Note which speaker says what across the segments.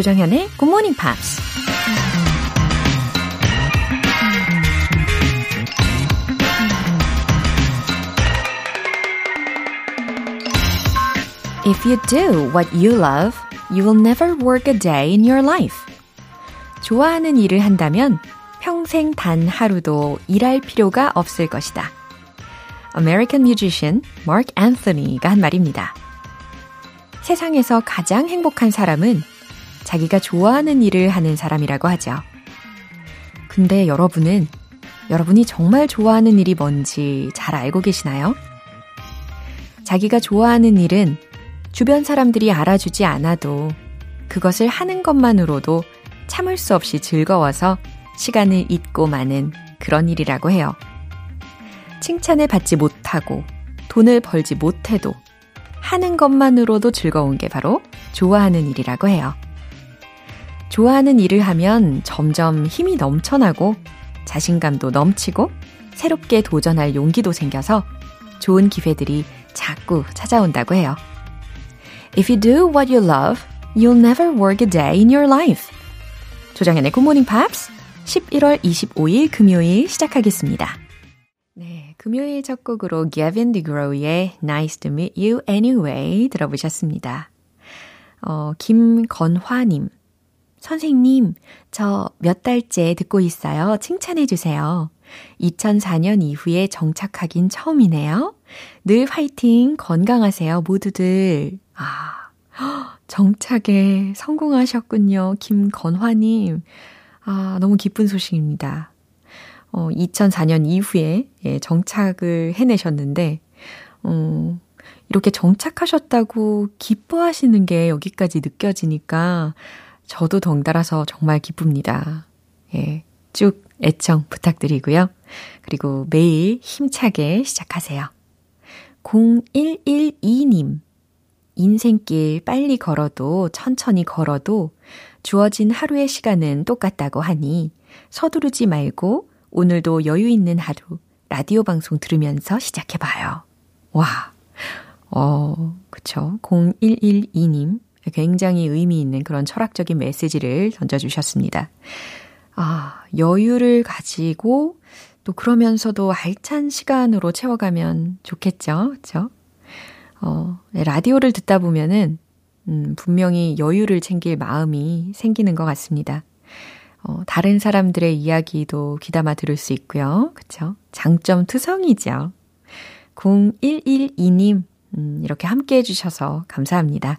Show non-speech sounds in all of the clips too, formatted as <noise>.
Speaker 1: 조정현의 Good Morning Pops. If you do what you love, you will never work a day in your life. 좋아하는 일을 한다면 평생 단 하루도 일할 필요가 없을 것이다. American musician Mark Anthony가 한 말입니다. 세상에서 가장 행복한 사람은 자기가 좋아하는 일을 하는 사람이라고 하죠. 근데 여러분은 여러분이 정말 좋아하는 일이 뭔지 잘 알고 계시나요? 자기가 좋아하는 일은 주변 사람들이 알아주지 않아도 그것을 하는 것만으로도 참을 수 없이 즐거워서 시간을 잊고 마는 그런 일이라고 해요. 칭찬을 받지 못하고 돈을 벌지 못해도 하는 것만으로도 즐거운 게 바로 좋아하는 일이라고 해요. 좋아하는 일을 하면 점점 힘이 넘쳐나고 자신감도 넘치고 새롭게 도전할 용기도 생겨서 좋은 기회들이 자꾸 찾아온다고 해요. If you do what you love, you'll never work a day in your life. 조정현의 Good Morning Pops 11월 25일 금요일 시작하겠습니다. 네, 금요일 첫 곡으로 Gavin DeGrow의 Nice to Meet You Anyway 들어보셨습니다. 어, 김건화님. 선생님, 저 몇 달째 듣고 있어요. 칭찬해 주세요. 2004년 이후에 정착하긴 처음이네요. 늘 화이팅, 건강하세요, 모두들. 아, 정착에 성공하셨군요. 김건화님. 아, 너무 기쁜 소식입니다. 어, 2004년 이후에 예, 정착을 해내셨는데, 어, 이렇게 정착하셨다고 기뻐하시는 게 여기까지 느껴지니까 저도 덩달아서 정말 기쁩니다. 예, 쭉 애청 부탁드리고요. 그리고 매일 힘차게 시작하세요. 0112님. 인생길 빨리 걸어도 천천히 걸어도 주어진 하루의 시간은 똑같다고 하니 서두르지 말고 오늘도 여유 있는 하루 라디오 방송 들으면서 시작해봐요. 와, 어, 그쵸. 0112님. 굉장히 의미 있는 그런 철학적인 메시지를 던져주셨습니다. 아, 여유를 가지고 또 그러면서도 알찬 시간으로 채워가면 좋겠죠. 그쵸? 어, 네, 라디오를 듣다 보면은, 음, 분명히 여유를 챙길 마음이 생기는 것 같습니다. 어, 다른 사람들의 이야기도 귀담아 들을 수 있고요. 그쵸? 장점 투성이죠. 0112님, 음, 이렇게 함께 해주셔서 감사합니다.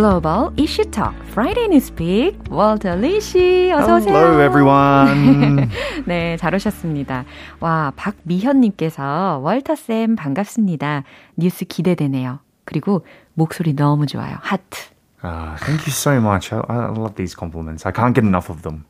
Speaker 1: Global Issue Talk Friday Newspeak 월터 리씨 어서 오세요.
Speaker 2: Hello everyone.
Speaker 1: 네, 잘 오셨습니다. 와, 박미현 님께서 월터 쌤 반갑습니다. 뉴스 기대되네요. 그리고 목소리 너무 좋아요. 하트.
Speaker 2: Uh, thank you so much. I, I love these compliments. I can't get enough of them.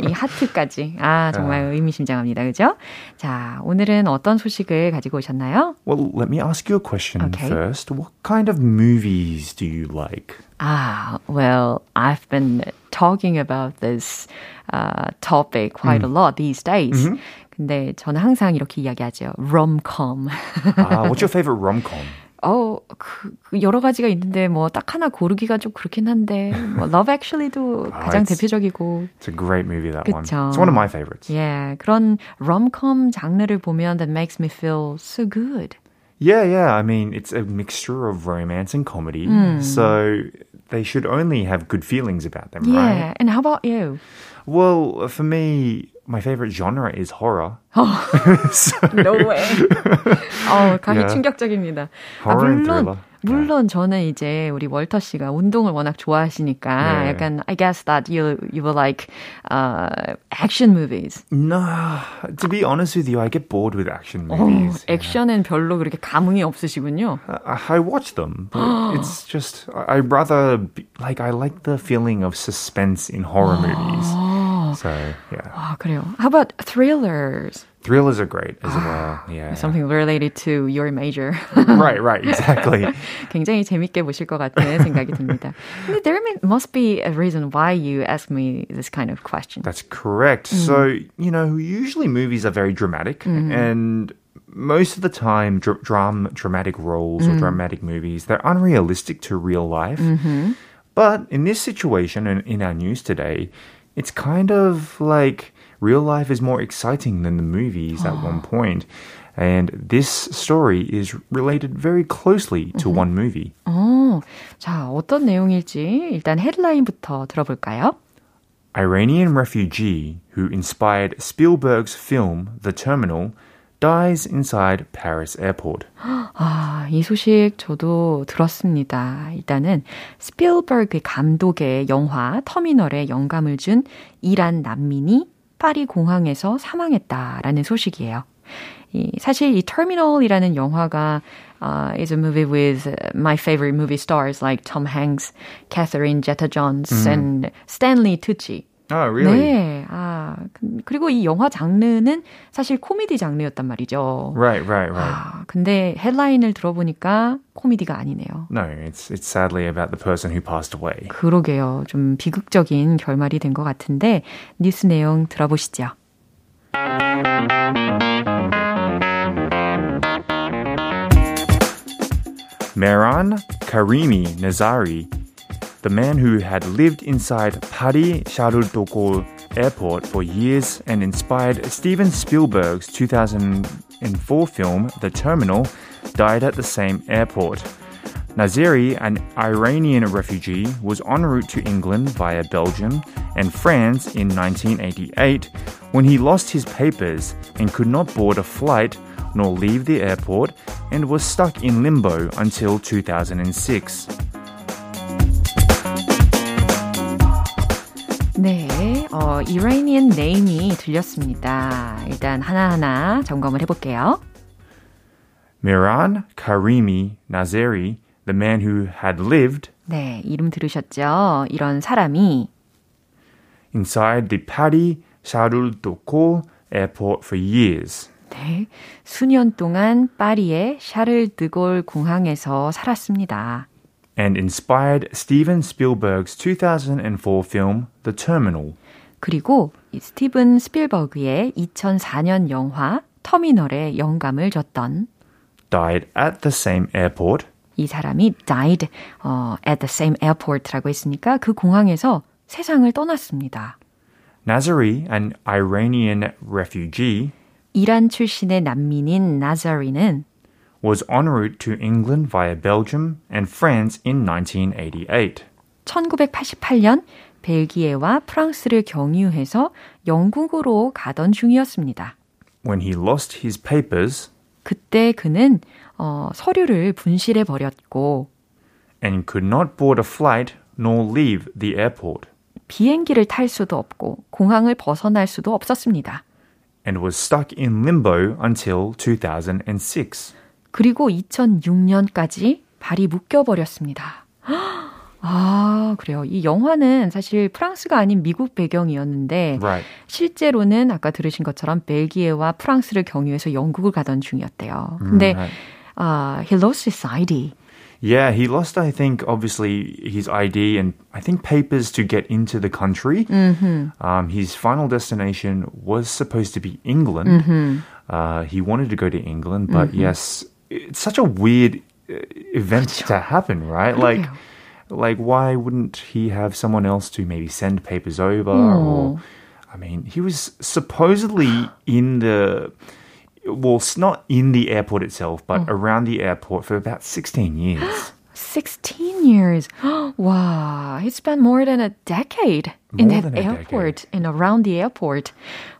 Speaker 1: 이 하트까지. 아, 정말 의미심장합니다. 그죠? 자, 오늘은 어떤 소식을 가지고 오셨나요?
Speaker 2: Well, let me ask you a question
Speaker 1: Okay.
Speaker 2: first. What kind of movies do you like?
Speaker 1: Ah, well, I've been talking about this uh, topic quite a lot these days. 근데 저는 항상 이렇게 이야기하죠. rom-com.
Speaker 2: Uh, what's your favorite rom-com?
Speaker 1: 어, 그, 그 여러 가지가 있는데 뭐 딱 하나 고르기가 좀 그렇긴 한데 뭐 Love Actually도 가장
Speaker 2: it's-
Speaker 1: 대표적이고
Speaker 2: It's a great movie that one.
Speaker 1: 그쵸.
Speaker 2: It's one of my favorites.
Speaker 1: 예, 그런 rom-com 장르를 보면 that makes me feel so good.
Speaker 2: Yeah, yeah. I mean, it's a mixture of romance and comedy.
Speaker 1: Hmm.
Speaker 2: So they should only have good feelings about them,
Speaker 1: Yeah,
Speaker 2: right?
Speaker 1: and how about you?
Speaker 2: Well, for me, my favorite genre is horror. <laughs> <laughs>
Speaker 1: No way. <laughs> 어, 가히
Speaker 2: Yeah.
Speaker 1: 충격적입니다. 아,
Speaker 2: Horror and
Speaker 1: 물론,
Speaker 2: thriller.
Speaker 1: 물론 저는 이제 우리 월터 씨가 운동을 워낙 좋아하시니까
Speaker 2: 네.
Speaker 1: 약간 I guess that you you will like uh, action movies.
Speaker 2: No, to be honest with you, I get bored with action
Speaker 1: 어,
Speaker 2: movies. Yeah.
Speaker 1: 액션은 별로 그렇게 감흥이 없으시군요.
Speaker 2: I, I watch them, but <gasps> it's just I I'd rather be, like I like the feeling of suspense in horror movies. So yeah,
Speaker 1: 아, 그래요. How about thrillers?
Speaker 2: thrillers are great as well. Yeah,
Speaker 1: Something related to your major. <laughs>
Speaker 2: right, right, exactly. <laughs>
Speaker 1: 굉장히 재밌게 보실 것 같은 생각이 듭니다. 근데 there may- must be a reason why you ask me this kind of question.
Speaker 2: That's correct. So, you know, usually movies are very dramatic and most of the time dr- dram- dramatic roles or dramatic movies, they're unrealistic to real life. But in this situation and in our news today, it's kind of like real life is more exciting than the movies at one point. <gasps> And this story is related very closely to one movie.
Speaker 1: 어, 자, 어떤 내용일지 일단 헤드라인부터 들어볼까요?
Speaker 2: Iranian refugee who inspired Spielberg's film The Terminal dies inside Paris airport.
Speaker 1: 아, 이 소식 저도 들었습니다. 일단은 스필버그 감독의 영화 터미널에 영감을 준 이란 난민이 파리 공항에서 사망했다라는 소식이에요. 이, 사실 이 터미널이라는 영화가 uh, is a movie with my favorite movie stars like Tom Hanks, Catherine Zeta-Jones, and Stanley Tucci.
Speaker 2: Oh, really?
Speaker 1: 네, 아 그- 그리고 이 영화 장르는 사실 코미디 장르였단 말이죠.
Speaker 2: Right, right, right.
Speaker 1: 아, 근데 헤드라인을 들어보니까 코미디가 아니네요.
Speaker 2: No, it's it's sadly about the person who passed away.
Speaker 1: 그러게요. 좀 비극적인 결말이 된 것 같은데 뉴스 내용 들어보시죠.
Speaker 2: Mehran Karimi Nazari, the man who had lived inside Paris Charles de Gaulle Airport for years and inspired Steven Spielberg's 2004 film The Terminal, died at the same airport. Naziri, an Iranian refugee, was en route to England via Belgium and France in 1988 when he lost his papers and could not board a flight nor leave the airport and was stuck in limbo until 2006.
Speaker 1: 네, 어, Iranian name이 들렸습니다. 일단 하나하나 점검을 해볼게요.
Speaker 2: Miran Karimi Nazeri, the man who had lived
Speaker 1: 네, 이름 들으셨죠? 이런 사람이
Speaker 2: inside the Paris Charles de Gaulle airport for years.
Speaker 1: 네, 수년 동안 파리의 샤를 드골 공항에서 살았습니다.
Speaker 2: And inspired Steven Spielberg's 2004 film The Terminal.
Speaker 1: 그리고 이 스티븐 스필버그의 2004년 영화 터미널에 영감을 줬던
Speaker 2: Died at the same airport
Speaker 1: 이 사람이 died 어, at the same airport라고 했으니까 그 공항에서 세상을 떠났습니다.
Speaker 2: Nazari, an Iranian refugee,
Speaker 1: 이란 출신의 난민인 나자리는
Speaker 2: was en route to England via Belgium and France in 1988.
Speaker 1: 1988년 벨기에와 프랑스를 경유해서 영국으로 가던 중이었습니다.
Speaker 2: When he lost his papers
Speaker 1: 그때 그는 어, 서류를 분실해 버렸고
Speaker 2: and could not board a flight nor leave the airport,
Speaker 1: 비행기를 탈 수도 없고 공항을 벗어날 수도 없었습니다.
Speaker 2: and was stuck in limbo until 2006.
Speaker 1: 그리고 2006년까지 발이 묶여버렸습니다. 아, 그래요. 이 영화는 사실 프랑스가 아닌 미국 배경이었는데
Speaker 2: Right.
Speaker 1: 실제로는 아까 들으신 것처럼 벨기에와 프랑스를 경유해서 영국을 가던 중이었대요. 근데
Speaker 2: right.
Speaker 1: 아, he lost his ID.
Speaker 2: Yeah, he lost, I think, obviously his ID and I think papers to get into the country. Um, his final destination was supposed to be England. Uh, he wanted to go to England, but yes, it's such a weird uh, event to happen, right? Like, like why wouldn't he have someone else to maybe send papers over or hmm. I mean, he was supposedly in the well, it's not in the airport itself, but hmm. around the airport for about 16 years. <gasps>
Speaker 1: 16 years. <gasps> wow, he spent more than a decade in
Speaker 2: More
Speaker 1: that
Speaker 2: than a
Speaker 1: airport and around the airport.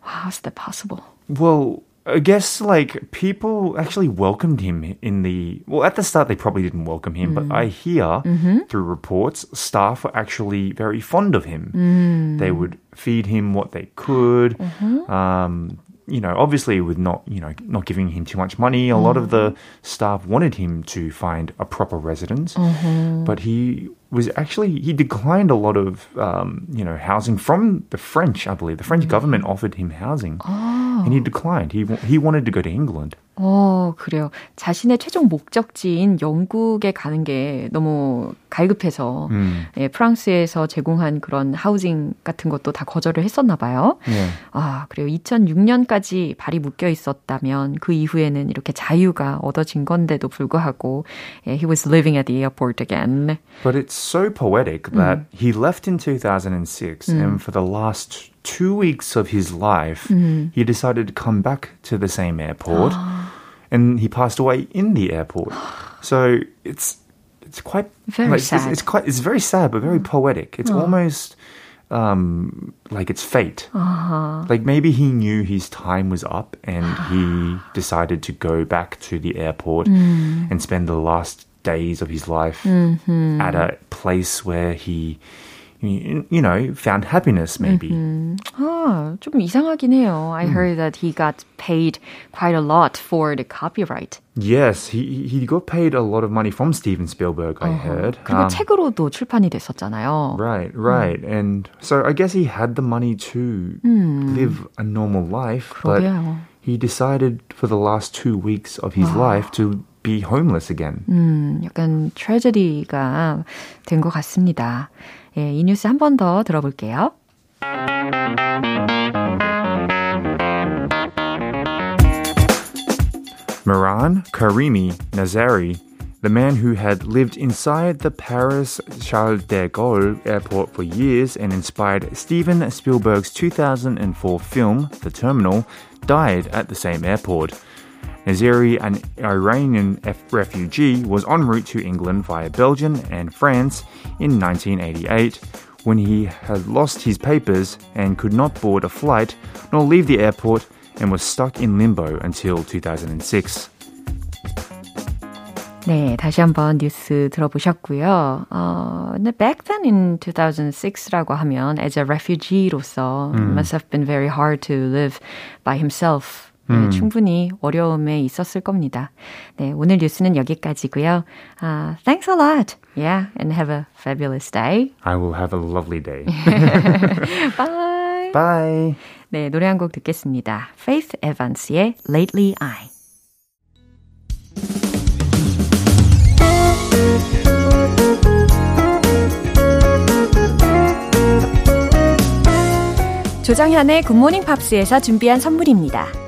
Speaker 1: Wow, how's that possible?
Speaker 2: Well, I guess like people actually welcomed him in the well at the start they probably didn't welcome him, but I mm. hear mm-hmm. through reports staff were actually very fond of him. Mm. They would feed him what they could. Mm-hmm. Um, you know, obviously with not you know not giving him too much money, a lot of the mm-hmm. staff wanted him to find a proper residence, but he was actually he declined a lot of um, you know housing from the French. I believe the French government offered him housing, and he declined. He he wanted to go to England.
Speaker 1: 어, 그래요. 자신의 최종 목적지인 영국에 가는 게 너무 갈급해서 예, 프랑스에서 제공한 그런 하우징 같은 것도 다 거절을 했었나 봐요.
Speaker 2: Yeah.
Speaker 1: 아, 그래요. 2006년까지 발이 묶여 있었다면 그 이후에는 이렇게 자유가 얻어진 건데도 불구하고 예, he was living at the airport again.
Speaker 2: But it's so poetic mm. that he left in 2006, and mm. for the last two weeks of his life, mm. he decided to come back to the same airport, <gasps> and he passed away in the airport. <gasps> So it's it's quite
Speaker 1: Very
Speaker 2: like, it's-
Speaker 1: sad.
Speaker 2: It's, quite it's very sad, but very poetic. It's oh. almost um, like it's fate. Uh-huh. Like maybe he knew his time was up, and he <gasps> decided to go back to the airport and spend the last days of his life at a place where he, you you know, found happiness. Maybe.
Speaker 1: 아, 좀 이상하긴 해요. I heard that he got paid quite a lot for the copyright.
Speaker 2: Yes, he he got paid a lot of money from Steven Spielberg. I heard.
Speaker 1: 그리고
Speaker 2: Um,
Speaker 1: 책으로도 출판이 됐었잖아요.
Speaker 2: Right, right. And so I guess he had the money to live a normal life, but
Speaker 1: 그러게요.
Speaker 2: he decided for the last two weeks of his life to be homeless again.
Speaker 1: 음, 약간 트레저디가 된 것 같습니다. 예, 이 뉴스 한 번 더 들어볼게요.
Speaker 2: Miran Karimi Nazari, the man who had lived inside the Paris Charles de Gaulle airport for years and inspired Steven Spielberg's 2004 film, The Terminal, died at the same airport. Naziri, an Iranian F- refugee, was en route to England via Belgium and France in 1988 when he had lost his papers and could not board a flight nor leave the airport and was stuck in limbo until 2006.
Speaker 1: 네, 다시 한번 뉴스 들어보셨고요. 어, 근데 back then in 2006라고 하면 as a refugee로서 it must have been very hard to live by himself. 네, 충분히 어려움에 있었을 겁니다. 네, 오늘 뉴스는 여기까지고요. 아, thanks a lot. Yeah, and have a fabulous day.
Speaker 2: I will have a lovely day.
Speaker 1: Bye.
Speaker 2: Bye.
Speaker 1: 네, 노래 한 곡 듣겠습니다. Faith Evans의 Lately I. 조정현의 굿모닝 팝스에서 준비한 선물입니다.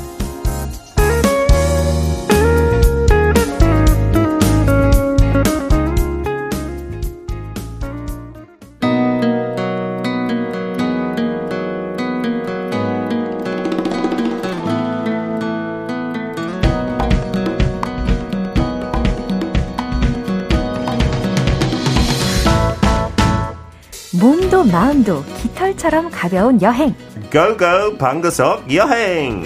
Speaker 1: 마음도 깃털처럼 가벼운 여행.
Speaker 3: 고고 방구석 여행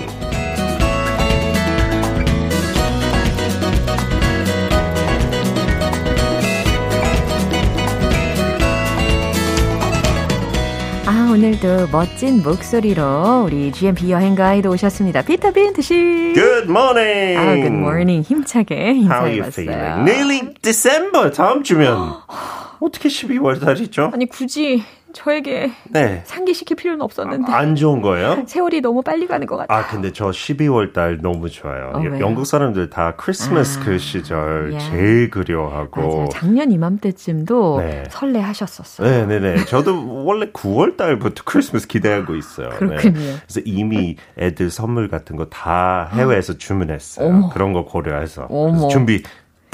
Speaker 1: 아, 오늘도 멋진 목소리로 우리 GMP 여행 가이드 오셨습니다. 피터 빈트 씨.
Speaker 3: Good morning
Speaker 1: 아, good morning. 힘차게 인사해봤어요.
Speaker 3: feeling? Nearly December 다음 주면 <gasps> 어떻게 12월 달이죠?
Speaker 1: 아니, 굳이 저에게 네. 상기시킬 필요는 없었는데.
Speaker 3: 아, 안 좋은 거예요? <laughs>
Speaker 1: 세월이 너무 빨리 가는 것 같아요.
Speaker 3: 아, 근데 저 12월 달 너무 좋아요. 어, 영국 사람들 다 크리스마스 아, 그 시절 예. 제일 그리워하고.
Speaker 1: 맞아요. 작년 이맘때쯤도 네. 설레하셨었어요.
Speaker 3: 네네네. 저도 원래 9월 달부터 크리스마스 기대하고 있어요.
Speaker 1: 네. 그렇군요.
Speaker 3: 네. 그래서 이미 애들 선물 같은 거 다 해외에서 주문했어요. 어머. 그런 거 고려해서. 준비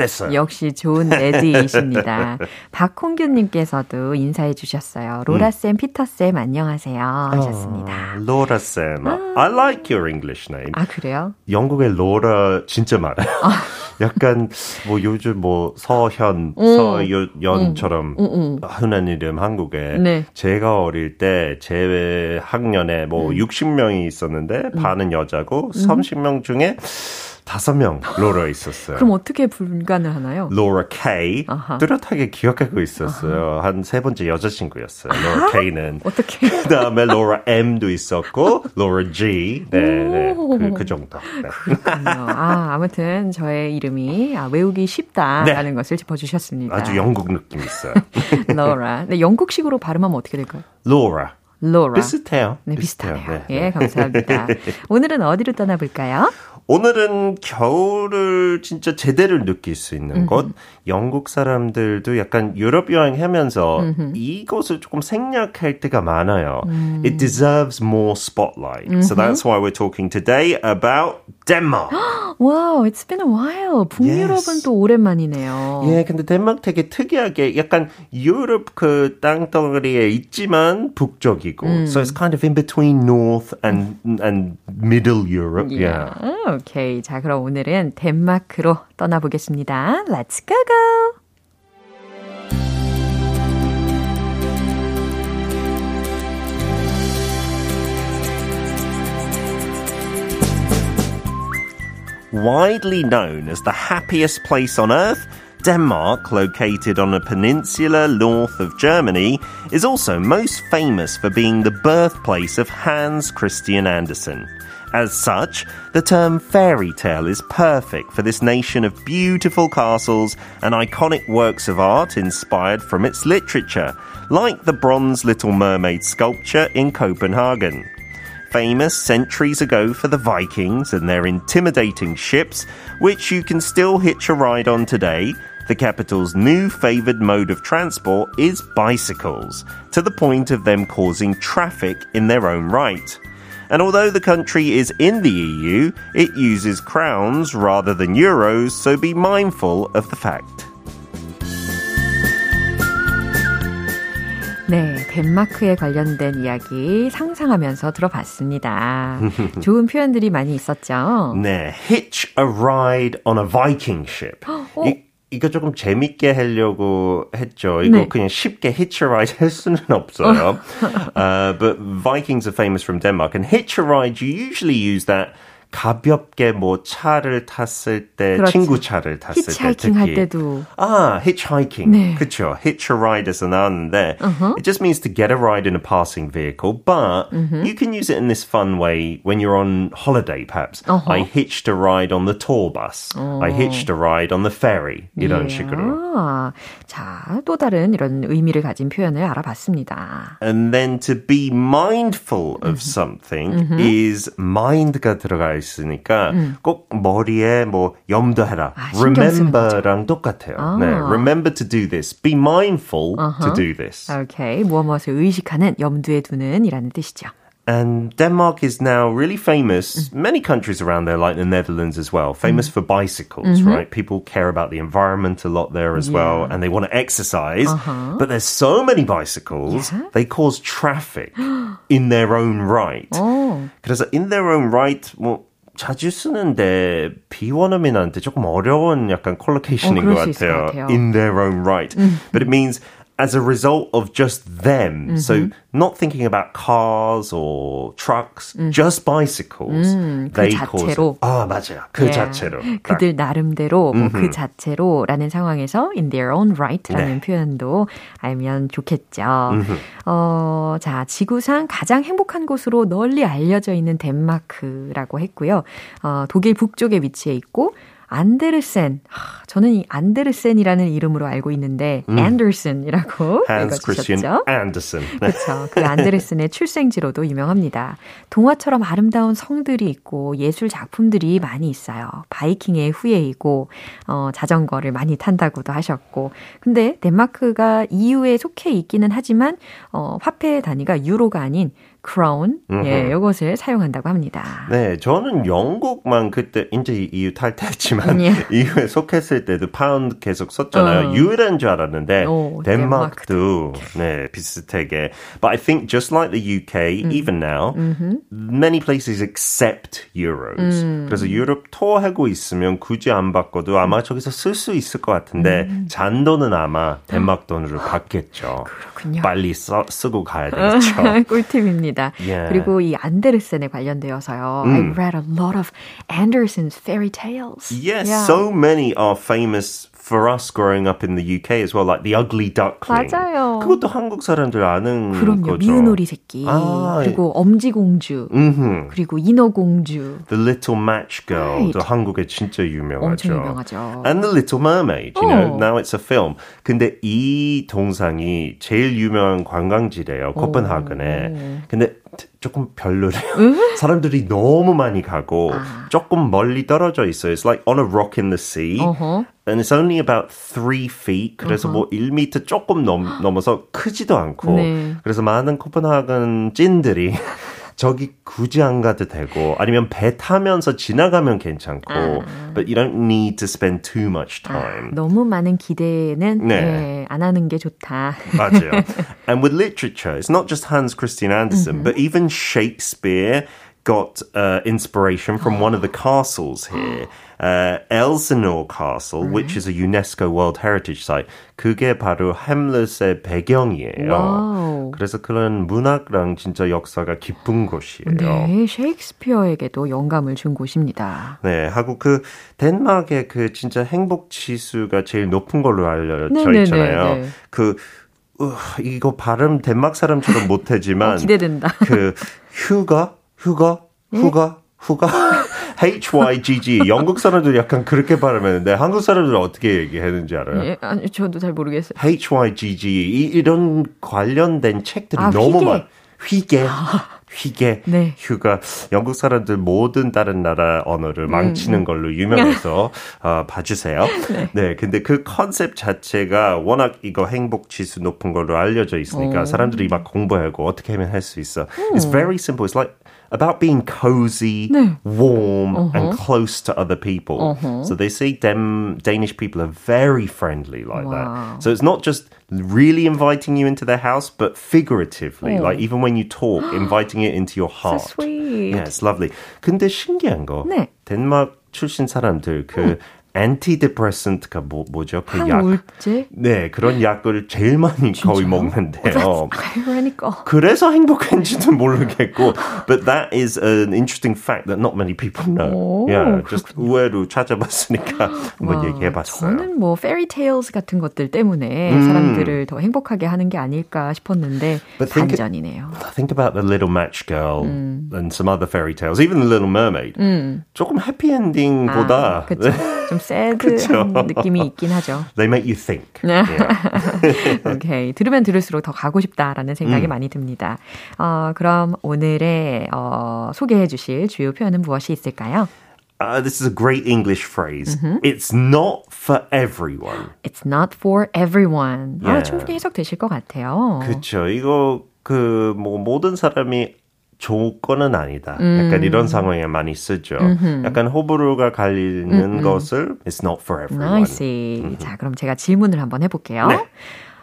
Speaker 3: 됐어요.
Speaker 1: 역시 좋은 <laughs> 레디이십니다. 박홍규님께서도 인사해 주셨어요. 로라쌤, 음. 피터쌤, 안녕하세요. 하셨습니다.
Speaker 3: 어, 로라쌤. 아. I like your English name.
Speaker 1: 아, 그래요?
Speaker 3: 영국에 로라 진짜 많아요. 아. <laughs> 약간 뭐 요즘 뭐 서현, 음. 서연처럼 음. 음. 흔한 이름 한국에 네. 제가 어릴 때 제 학년에 뭐 음. 60명이 있었는데 반은 여자고 30명 중에 다섯 명 로라 있었어요.
Speaker 1: 그럼 어떻게 구분을 하나요?
Speaker 3: 로라 K 아하. 뚜렷하게 기억하고 있었어요. 한 세 번째 여자친구였어요. 로라 K는
Speaker 1: 어떻게? <laughs>
Speaker 3: 그다음에 로라 M도 있었고 로라 G 네, 네. 그, 그 정도.
Speaker 1: 네. 아 아무튼 저의 이름이 아, 외우기 쉽다라는 네. 것을 짚어주셨습니다.
Speaker 3: 아주 영국 느낌 있어요. <laughs>
Speaker 1: 로라. 네, 영국식으로 발음하면 어떻게 될까요?
Speaker 3: 로라.
Speaker 1: 로라.
Speaker 3: 비슷해요.
Speaker 1: 네, 비슷해요. 비슷하네요. 네. 예, 감사합니다. <laughs> 오늘은 어디로 떠나볼까요?
Speaker 3: 오늘은 겨울을 진짜 제대로 느낄 수 있는 곳. 영국 사람들도 약간 유럽 여행하면서 이곳을 조금 생략할 때가 많아요. 음. It deserves more spotlight. So that's why we're talking today about Denmark.
Speaker 1: wow, it's been a while. 북유럽은. 또 오랜만이네요.
Speaker 3: 예, 근데 덴마크 되게 특이하게 약간 유럽 그 땅덩어리에 있지만 북쪽이고. 음. So it's kind of in between North and and Middle Europe. Yeah.
Speaker 1: yeah. 오케이. 자, 그럼 오늘은 덴마크로 떠나보겠습니다. Let's go go!
Speaker 3: Widely known as the happiest place on earth, Denmark, located on a peninsula north of Germany, is also most famous for being the birthplace of Hans Christian Andersen. As such, the term fairy tale is perfect for this nation of beautiful castles and iconic works of art inspired from its literature, like the bronze Little Mermaid sculpture in Copenhagen. Famous centuries ago for the Vikings and their intimidating ships, which you can still hitch a ride on today, the capital's new favoured mode of transport is bicycles, to the point of them causing traffic in their own right. And although the country is in the EU, it uses crowns rather than euros, so be mindful of the fact.
Speaker 1: 네, 덴마크에 관련된 이야기 상상하면서 들어봤습니다. <laughs> 좋은 표현들이 많이 있었죠.
Speaker 3: 네, hitch a ride on a Viking ship. <gasps> 어? 이, 이거 조금 재밌게 하려고 했죠. 이거 네. 그냥 쉽게 hitch a ride 할 수는 없어요. <laughs> uh, but Vikings are famous from Denmark, and hitch a ride you usually use that 가볍게 뭐 차를 탔을 때 그렇죠. 친구 차를 탔을 때
Speaker 1: 특히 할 때도
Speaker 3: 아 hitchhiking 네. 그렇죠 hitch a ride에서 나왔는데 uh-huh. it just means to get a ride in a passing vehicle but uh-huh. you can use it in this fun way when you're on holiday perhaps uh-huh. I hitched a ride on the tour bus I hitched a ride on the ferry 이런 yeah. 식으로
Speaker 1: 자또 다른 이런 의미를 가진 표현을 알아봤습니다
Speaker 3: and then to be mindful of something is mind가 들어가 있으니까 음. 꼭 머리에 뭐 염두해라. 아, remember랑 똑같아요. 아. 네, remember to do this. Be mindful uh-huh. to do this.
Speaker 1: Okay, 무엇무엇을 의식하는, 염두에 두는이라는 뜻이죠.
Speaker 3: And Denmark is now really famous. Mm. Many countries around there, like the Netherlands as well, famous mm. for bicycles, mm-hmm. right? People care about the environment a lot there as yeah. well, and they want to exercise. Uh-huh. But there's so many bicycles, yeah. they cause traffic in their own right. Oh. <gasps> 그래서 in their own right, 뭐 자주 쓰는데 비원어민한테 조금 어려운 약간 콜로케이션인 어, 것 같아요. 같아요. In their own right. But it means as a result of just them. Mm-hmm. So not thinking about cars or trucks, mm. just bicycles.
Speaker 1: 음, they 그 자체로.
Speaker 3: Cause, 아 맞아요. 그 yeah. 자체로.
Speaker 1: 그들 나름대로 뭐 그 자체로라는 상황에서 in their own right라는 네. 표현도 알면 좋겠죠. 어, 자 지구상 가장 행복한 곳으로 널리 알려져 있는 덴마크라고 했고요. 어, 독일 북쪽에 위치해 있고 안데르센. 저는 이 안데르센이라는 이름으로 알고 있는데 음. 앤더슨이라고
Speaker 3: Hans Christian Andersen.
Speaker 1: 그렇죠. 그 안데르센의 출생지로도 유명합니다. 동화처럼 아름다운 성들이 있고 예술 작품들이 많이 있어요. 바이킹의 후예이고 어, 자전거를 많이 탄다고도 하셨고. 근데 덴마크가 EU에 속해 있기는 하지만 어, 화폐 단위가 유로가 아닌 crown 예, 이것을 사용한다고 합니다.
Speaker 3: 네, 저는 영국만 그때 이제 EU 탈퇴했지만 예. <laughs> EU에 속했을 때도 파운드 계속 썼잖아요. 어. 유일한 줄 알았는데 오, 덴마크도 네, 비슷하게. But I think just like the UK, 음. even now, 음흠. many places accept euros. 음. 그래서 유럽 투어하고 있으면 굳이 안 바꿔도 아마 저기서 쓸 수 있을 것 같은데 음. 잔돈은 아마 덴마크 돈으로 받겠죠.
Speaker 1: 그렇군요.
Speaker 3: 빨리 써, 쓰고 가야 되겠죠. <laughs>
Speaker 1: 꿀팁입니다. 있습니다. Yeah. 그리고 이 안데르센에 관련되어서요. Mm. I read a lot of Andersen's fairy tales.
Speaker 3: Yes, yeah. so many are famous for us growing up in the UK as well, like the ugly duckling.
Speaker 1: 맞아요.
Speaker 3: 그것도 한국 사람들 아는
Speaker 1: 그럼요.
Speaker 3: 거죠.
Speaker 1: 미운오리 새끼. 아, 그리고 엄지공주. 음흠. 그리고 인어공주.
Speaker 3: The Little Match Girl도 right. 한국에 진짜 유명하죠.
Speaker 1: 엄청 유명하죠.
Speaker 3: And The Little Mermaid, you know, now it's a film. 근데 이 동상이 제일 유명한 관광지래요. 코펜하겐에. 근데 조금 별로래요. 사람들이 너무 많이 가고 아. 조금 멀리 떨어져 있어요. It's like on a rock in the sea. Uh-huh. And it's only about 3 feet. 그래서 uh-huh. 뭐 1m 조금 넘, 넘어서 크지도 않고. 네. 그래서 많은 코펜하겐 찐들이 저기 굳이 안 가도 되고 아니면 배 타면서 지나가면 괜찮고 아. but you don't need to spend too much time.
Speaker 1: 아, 너무 많은 기대는 네. 네, 안 하는 게 좋다.
Speaker 3: 맞아요. And with literature, it's not just Hans Christian Andersen, mm-hmm. but even Shakespeare got uh, inspiration from one of the castles here. <gasps> Uh, Elsinore Castle, mm-hmm. which is a UNESCO World Heritage Site. 그게 바로 햄릿의 배경이에요. 와우. 그래서 그런 문학랑 진짜 역사가 깊은 곳이에요.
Speaker 1: 네, 셰익스피어에게도 영감을 준 곳입니다.
Speaker 3: 네, 하고 그 덴마크의 그 진짜 행복 지수가 제일 높은 걸로 알려져 네네네네. 있잖아요. 그 우, 이거 발음 덴마크 사람처럼 못하지만 <laughs>
Speaker 1: 어, 기대된다.
Speaker 3: 그 휴가 휴가 후가 후가 HYGG 영국 사람들 약간 그렇게 발음했는데 한국 사람들은 어떻게 얘기했는지 알아요?
Speaker 1: 예, 아니 저도 잘 모르겠어요.
Speaker 3: HYGG 이, 이런 관련된 책들이 아, 너무 많. 휘게. 휘게, 네. 휴가, 영국 사람들 모든 다른 나라 언어를 음, 망치는 음. 걸로 유명해서 <laughs> 어, 봐주세요. 네. 네, 근데 그 컨셉 자체가 워낙 이거 행복 지수 높은 걸로 알려져 있으니까 오. 사람들이 막 공부하고 어떻게 하면 할 수 있어. 음. It's very simple. It's like about being cozy, 네. warm, uh-huh. and close to other people. Uh-huh. So they say them Danish people are very friendly like wow. that. So it's not just really inviting you into their house, but figuratively, oh. like even when you talk, <gasps> inviting it into your heart.
Speaker 1: So sweet.
Speaker 3: Yeah, it's lovely. 근데 신기한 거, 네. 덴마크 출신 사람들 그 Antidepressant가 뭐, 뭐죠?
Speaker 1: 그 약. 우울제?
Speaker 3: 네, 그런 약을 제일 많이? 거의 먹는데요.
Speaker 1: 그러니까.
Speaker 3: 그래서 행복한지는 모르겠고, but that is an interesting fact that not many people know. 오, yeah, just 의외로 찾아봤으니까 한번 얘기해봤어요.
Speaker 1: 저는 뭐 fairy tales 같은 것들 때문에 음. 사람들을 더 행복하게 하는 게 아닐까 싶었는데 but 반전이네요.
Speaker 3: Think, think about the Little Match Girl 음. and some other fairy tales, even the Little Mermaid. 음. 조금 해피엔딩보다
Speaker 1: 아, 그쵸. 좀 새드한 느낌이 있긴 하죠.
Speaker 3: They make you think.
Speaker 1: 오케이. 들으면 들을수록 더 가고 싶다라는 생각이 음. 많이 듭니다. 어, 그럼 오늘의 어, 소개해 주실 주요 표현은 무엇이 있을까요?
Speaker 3: Uh, this is a great English phrase. Mm-hmm. It's not for everyone.
Speaker 1: It's not for everyone. Yeah. 아, 충분히 해석되실 것 같아요.
Speaker 3: 그렇죠. 이거 그 뭐 모든 사람이 조건은 아니다. 음. 약간 이런 상황에 많이 쓰죠. 음흠. 약간 호불호가 갈리는 음음. 것을 it's not for everyone.
Speaker 1: I see. 음흠. 자, 그럼 제가 질문을 한번 해볼게요. 네.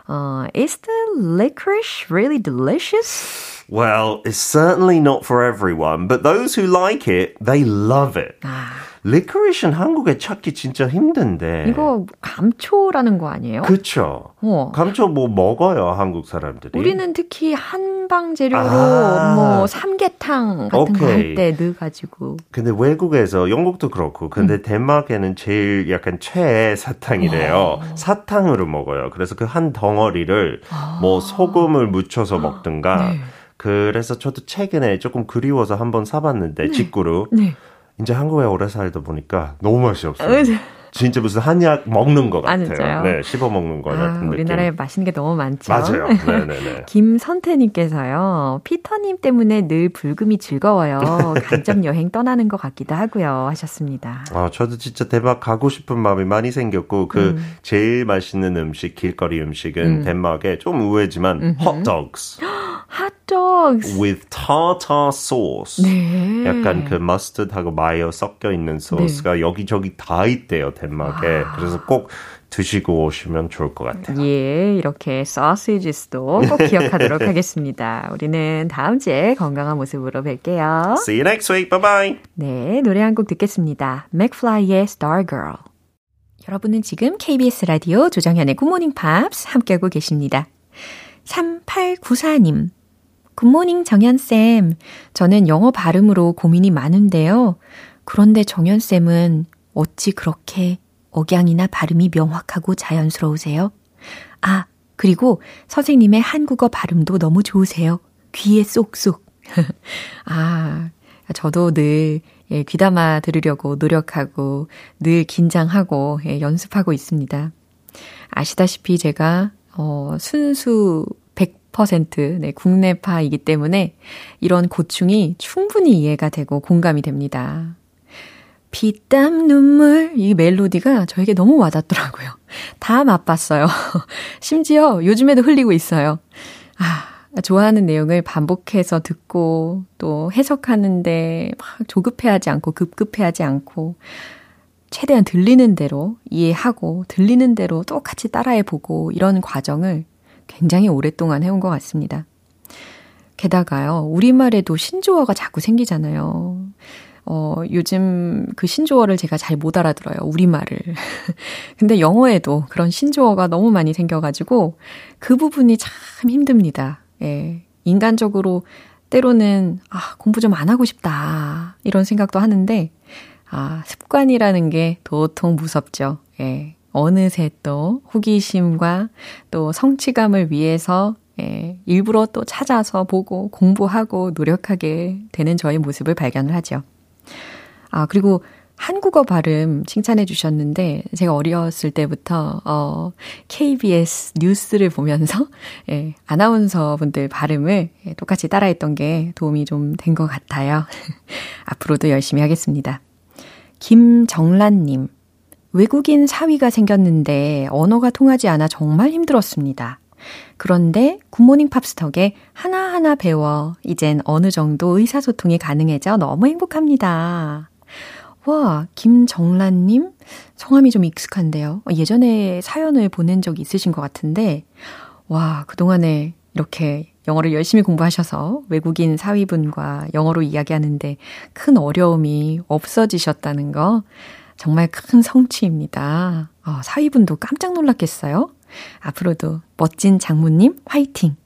Speaker 1: Uh, is the licorice really delicious?
Speaker 3: Well, it's certainly not for everyone, but those who like it, they love it. 아. 리커리시는 한국에 찾기 진짜 힘든데.
Speaker 1: 이거 감초라는 거 아니에요?
Speaker 3: 그렇죠. 어. 감초 뭐 먹어요, 한국 사람들이.
Speaker 1: 우리는 특히 한방 재료로 아. 뭐 삼계탕 같은 거 할 때 넣어가지고.
Speaker 3: 근데 외국에서 영국도 그렇고, 근데 음. 덴마크에는 제일 약간 최애 사탕이래요. 오. 어. 사탕으로 먹어요. 그래서 그 한 덩어리를 아. 뭐 소금을 묻혀서 먹든가. 네. 그래서 저도 최근에 조금 그리워서 한번 사봤는데 네. 직구로. 네. 이제 한국에 오래 살다 보니까 너무 맛이 없어요. 진짜 무슨 한약 먹는 것 같아요. 아, 네, 씹어 먹는 것 아, 같은
Speaker 1: 우리나라에 맛있는 게 너무 많죠.
Speaker 3: 맞아요. <laughs> 네네네.
Speaker 1: 김선태님께서요. 피터님 때문에 늘 불금이 즐거워요. 간접 여행 떠나는 것 같기도 하고요. 하셨습니다.
Speaker 3: 아, 저도 진짜 대박 가고 싶은 마음이 많이 생겼고 그 음. 제일 맛있는 음식, 길거리 음식은 음. 덴마크에 좀 우회지만 핫도그 <gasps> 스.
Speaker 1: 핫도그
Speaker 3: with tartar sauce. 네. 약간 그 머스터드하고 마요 섞여 있는 소스가 네. 여기저기 다 있대요. 덴마크에. 아. 그래서 꼭 드시고 오시면 좋을 것 같아요.
Speaker 1: 예, 이렇게 소시지스도 꼭 기억하도록 <laughs> 하겠습니다. 우리는 다음 주에 건강한 모습으로 뵐게요.
Speaker 3: See you next week. Bye bye.
Speaker 1: 네, 노래 한 곡 듣겠습니다. 맥플라이의 Stargirl. 여러분은 지금 KBS 라디오 조정현의 굿모닝 팝스 함께하고 계십니다. 3894님. 굿모닝 정현쌤. 저는 영어 발음으로 고민이 많은데요. 그런데 정현쌤은 어찌 그렇게 억양이나 발음이 명확하고 자연스러우세요? 아, 그리고 선생님의 한국어 발음도 너무 좋으세요. 귀에 쏙쏙. <laughs> 아, 저도 늘 예, 귀담아 들으려고 노력하고 늘 긴장하고 예, 연습하고 있습니다. 아시다시피 제가 어, 순수 100% 네, 국내파이기 때문에 이런 고충이 충분히 이해가 되고 공감이 됩니다. 피땀 눈물 이 멜로디가 저에게 너무 와닿더라고요. 다 맛봤어요. <laughs> 심지어 요즘에도 흘리고 있어요. 아, 좋아하는 내용을 반복해서 듣고 또 해석하는데 막 조급해하지 않고 급급해하지 않고 최대한 들리는 대로 이해하고 들리는 대로 똑같이 따라해보고 이런 과정을 굉장히 오랫동안 해온 것 같습니다. 게다가요, 우리말에도 신조어가 자꾸 생기잖아요. 어, 요즘 그 신조어를 제가 잘 못 알아들어요. 우리말을. <laughs> 근데 영어에도 그런 신조어가 너무 많이 생겨가지고 그 부분이 참 힘듭니다. 예. 인간적으로 때로는, 아, 공부 좀 안 하고 싶다. 이런 생각도 하는데, 아, 습관이라는 게 도통 무섭죠. 예. 어느새 또 호기심과 또 성취감을 위해서 예, 일부러 또 찾아서 보고 공부하고 노력하게 되는 저의 모습을 발견을 하죠. 아, 그리고 한국어 발음 칭찬해 주셨는데 제가 어렸을 때부터 어 KBS 뉴스를 보면서 <laughs> 예, 아나운서 분들 발음을 예, 똑같이 따라했던 게 도움이 좀 된 것 같아요. <laughs> 앞으로도 열심히 하겠습니다. 김정란 님. 외국인 사위가 생겼는데 언어가 통하지 않아 정말 힘들었습니다. 그런데 굿모닝 팝스 덕에 하나하나 배워 이젠 어느 정도 의사소통이 가능해져 너무 행복합니다. 와, 김정란님? 성함이 좀 익숙한데요. 예전에 사연을 보낸 적이 있으신 것 같은데, 와, 그동안에 이렇게 영어를 열심히 공부하셔서 외국인 사위분과 영어로 이야기하는데 큰 어려움이 없어지셨다는 거 정말 큰 성취입니다. 어, 사위분도 깜짝 놀랐겠어요? 앞으로도 멋진 장모님 화이팅!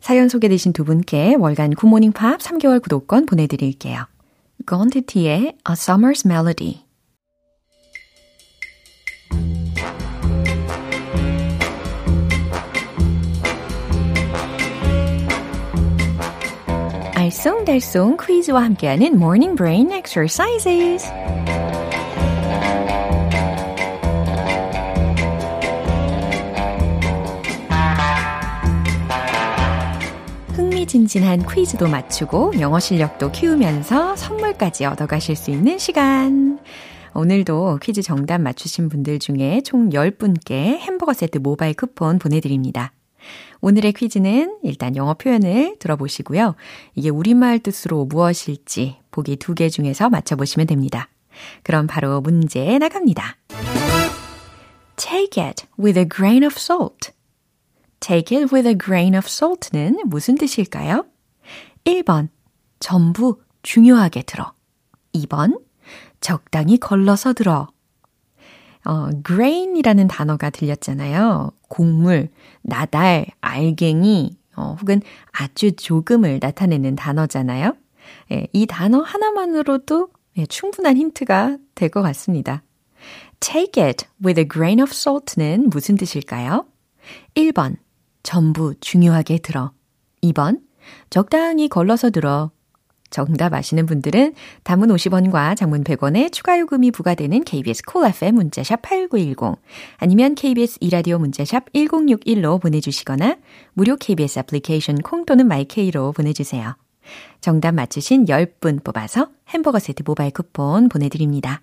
Speaker 1: 사연 소개되신 두 분께 월간 굿모닝 팝 3개월 구독권 보내드릴게요. 건티티의 A Summer's Melody 알쏭달쏭 퀴즈와 함께하는 Morning Brain Exercises 흥미진진한 퀴즈도 맞추고 영어 실력도 키우면서 선물까지 얻어가실 수 있는 시간. 오늘도 퀴즈 정답 맞추신 분들 중에 총 10분께 햄버거 세트 모바일 쿠폰 보내드립니다. 오늘의 퀴즈는 일단 영어 표현을 들어보시고요. 이게 우리말 뜻으로 무엇일지 보기 두 개 중에서 맞춰보시면 됩니다. 그럼 바로 문제 나갑니다. Take it with a grain of salt. Take it with a grain of salt는 무슨 뜻일까요? 1번, 전부 중요하게 들어. 2번, 적당히 걸러서 들어. 어, grain이라는 단어가 들렸잖아요. 곡물, 나달, 알갱이, 어, 혹은 아주 조금을 나타내는 단어잖아요. 예, 이 단어 하나만으로도 예, 충분한 힌트가 될 것 같습니다. Take it with a grain of salt는 무슨 뜻일까요? 1번, 전부 중요하게 들어. 2번, 적당히 걸러서 들어. 정답 아시는 분들은 단문 50원과 장문 100원의 추가 요금이 부과되는 KBS 콜 cool FM 문자샵 8910 아니면 KBS 이라디오 문자샵 1061로 보내주시거나 무료 KBS 애플리케이션 콩 또는 마이케이로 보내주세요. 정답 맞추신 10분 뽑아서 햄버거 세트 모바일 쿠폰 보내드립니다.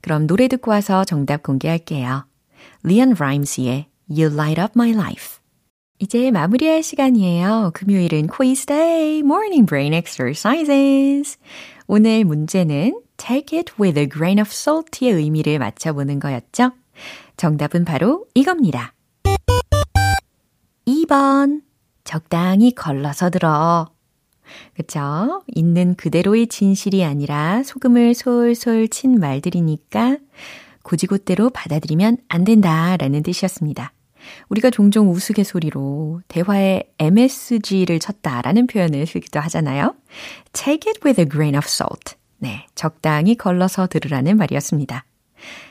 Speaker 1: 그럼 노래 듣고 와서 정답 공개할게요. 리안 라임스의 You Light Up My Life 이제 마무리할 시간이에요. 금요일은 quiz day, morning brain exercises. 오늘 문제는 take it with a grain of salt의 의미를 맞춰보는 거였죠. 정답은 바로 이겁니다. 2번. 적당히 걸러서 들어. 그쵸? 있는 그대로의 진실이 아니라 소금을 솔솔 친 말들이니까 고지고대로 받아들이면 안 된다라는 뜻이었습니다. 우리가 종종 우스갯소리로 대화에 MSG를 쳤다라는 표현을 쓰기도 하잖아요. Take it with a grain of salt. 네, 적당히 걸러서 들으라는 말이었습니다.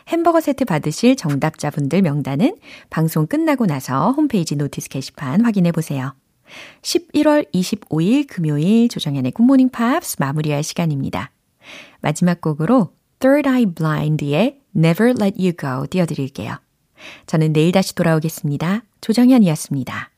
Speaker 1: 햄버거 세트 받으실 정답자분들 명단은 방송 끝나고 나서 홈페이지 notice 게시판 확인해 보세요. 11월 25일 금요일 조정현의 굿모닝 팝스 마무리할 시간입니다. 마지막 곡으로 Third Eye Blind의 Never Let You Go 띄워드릴게요. 저는 내일 다시 돌아오겠습니다. 조정현이었습니다.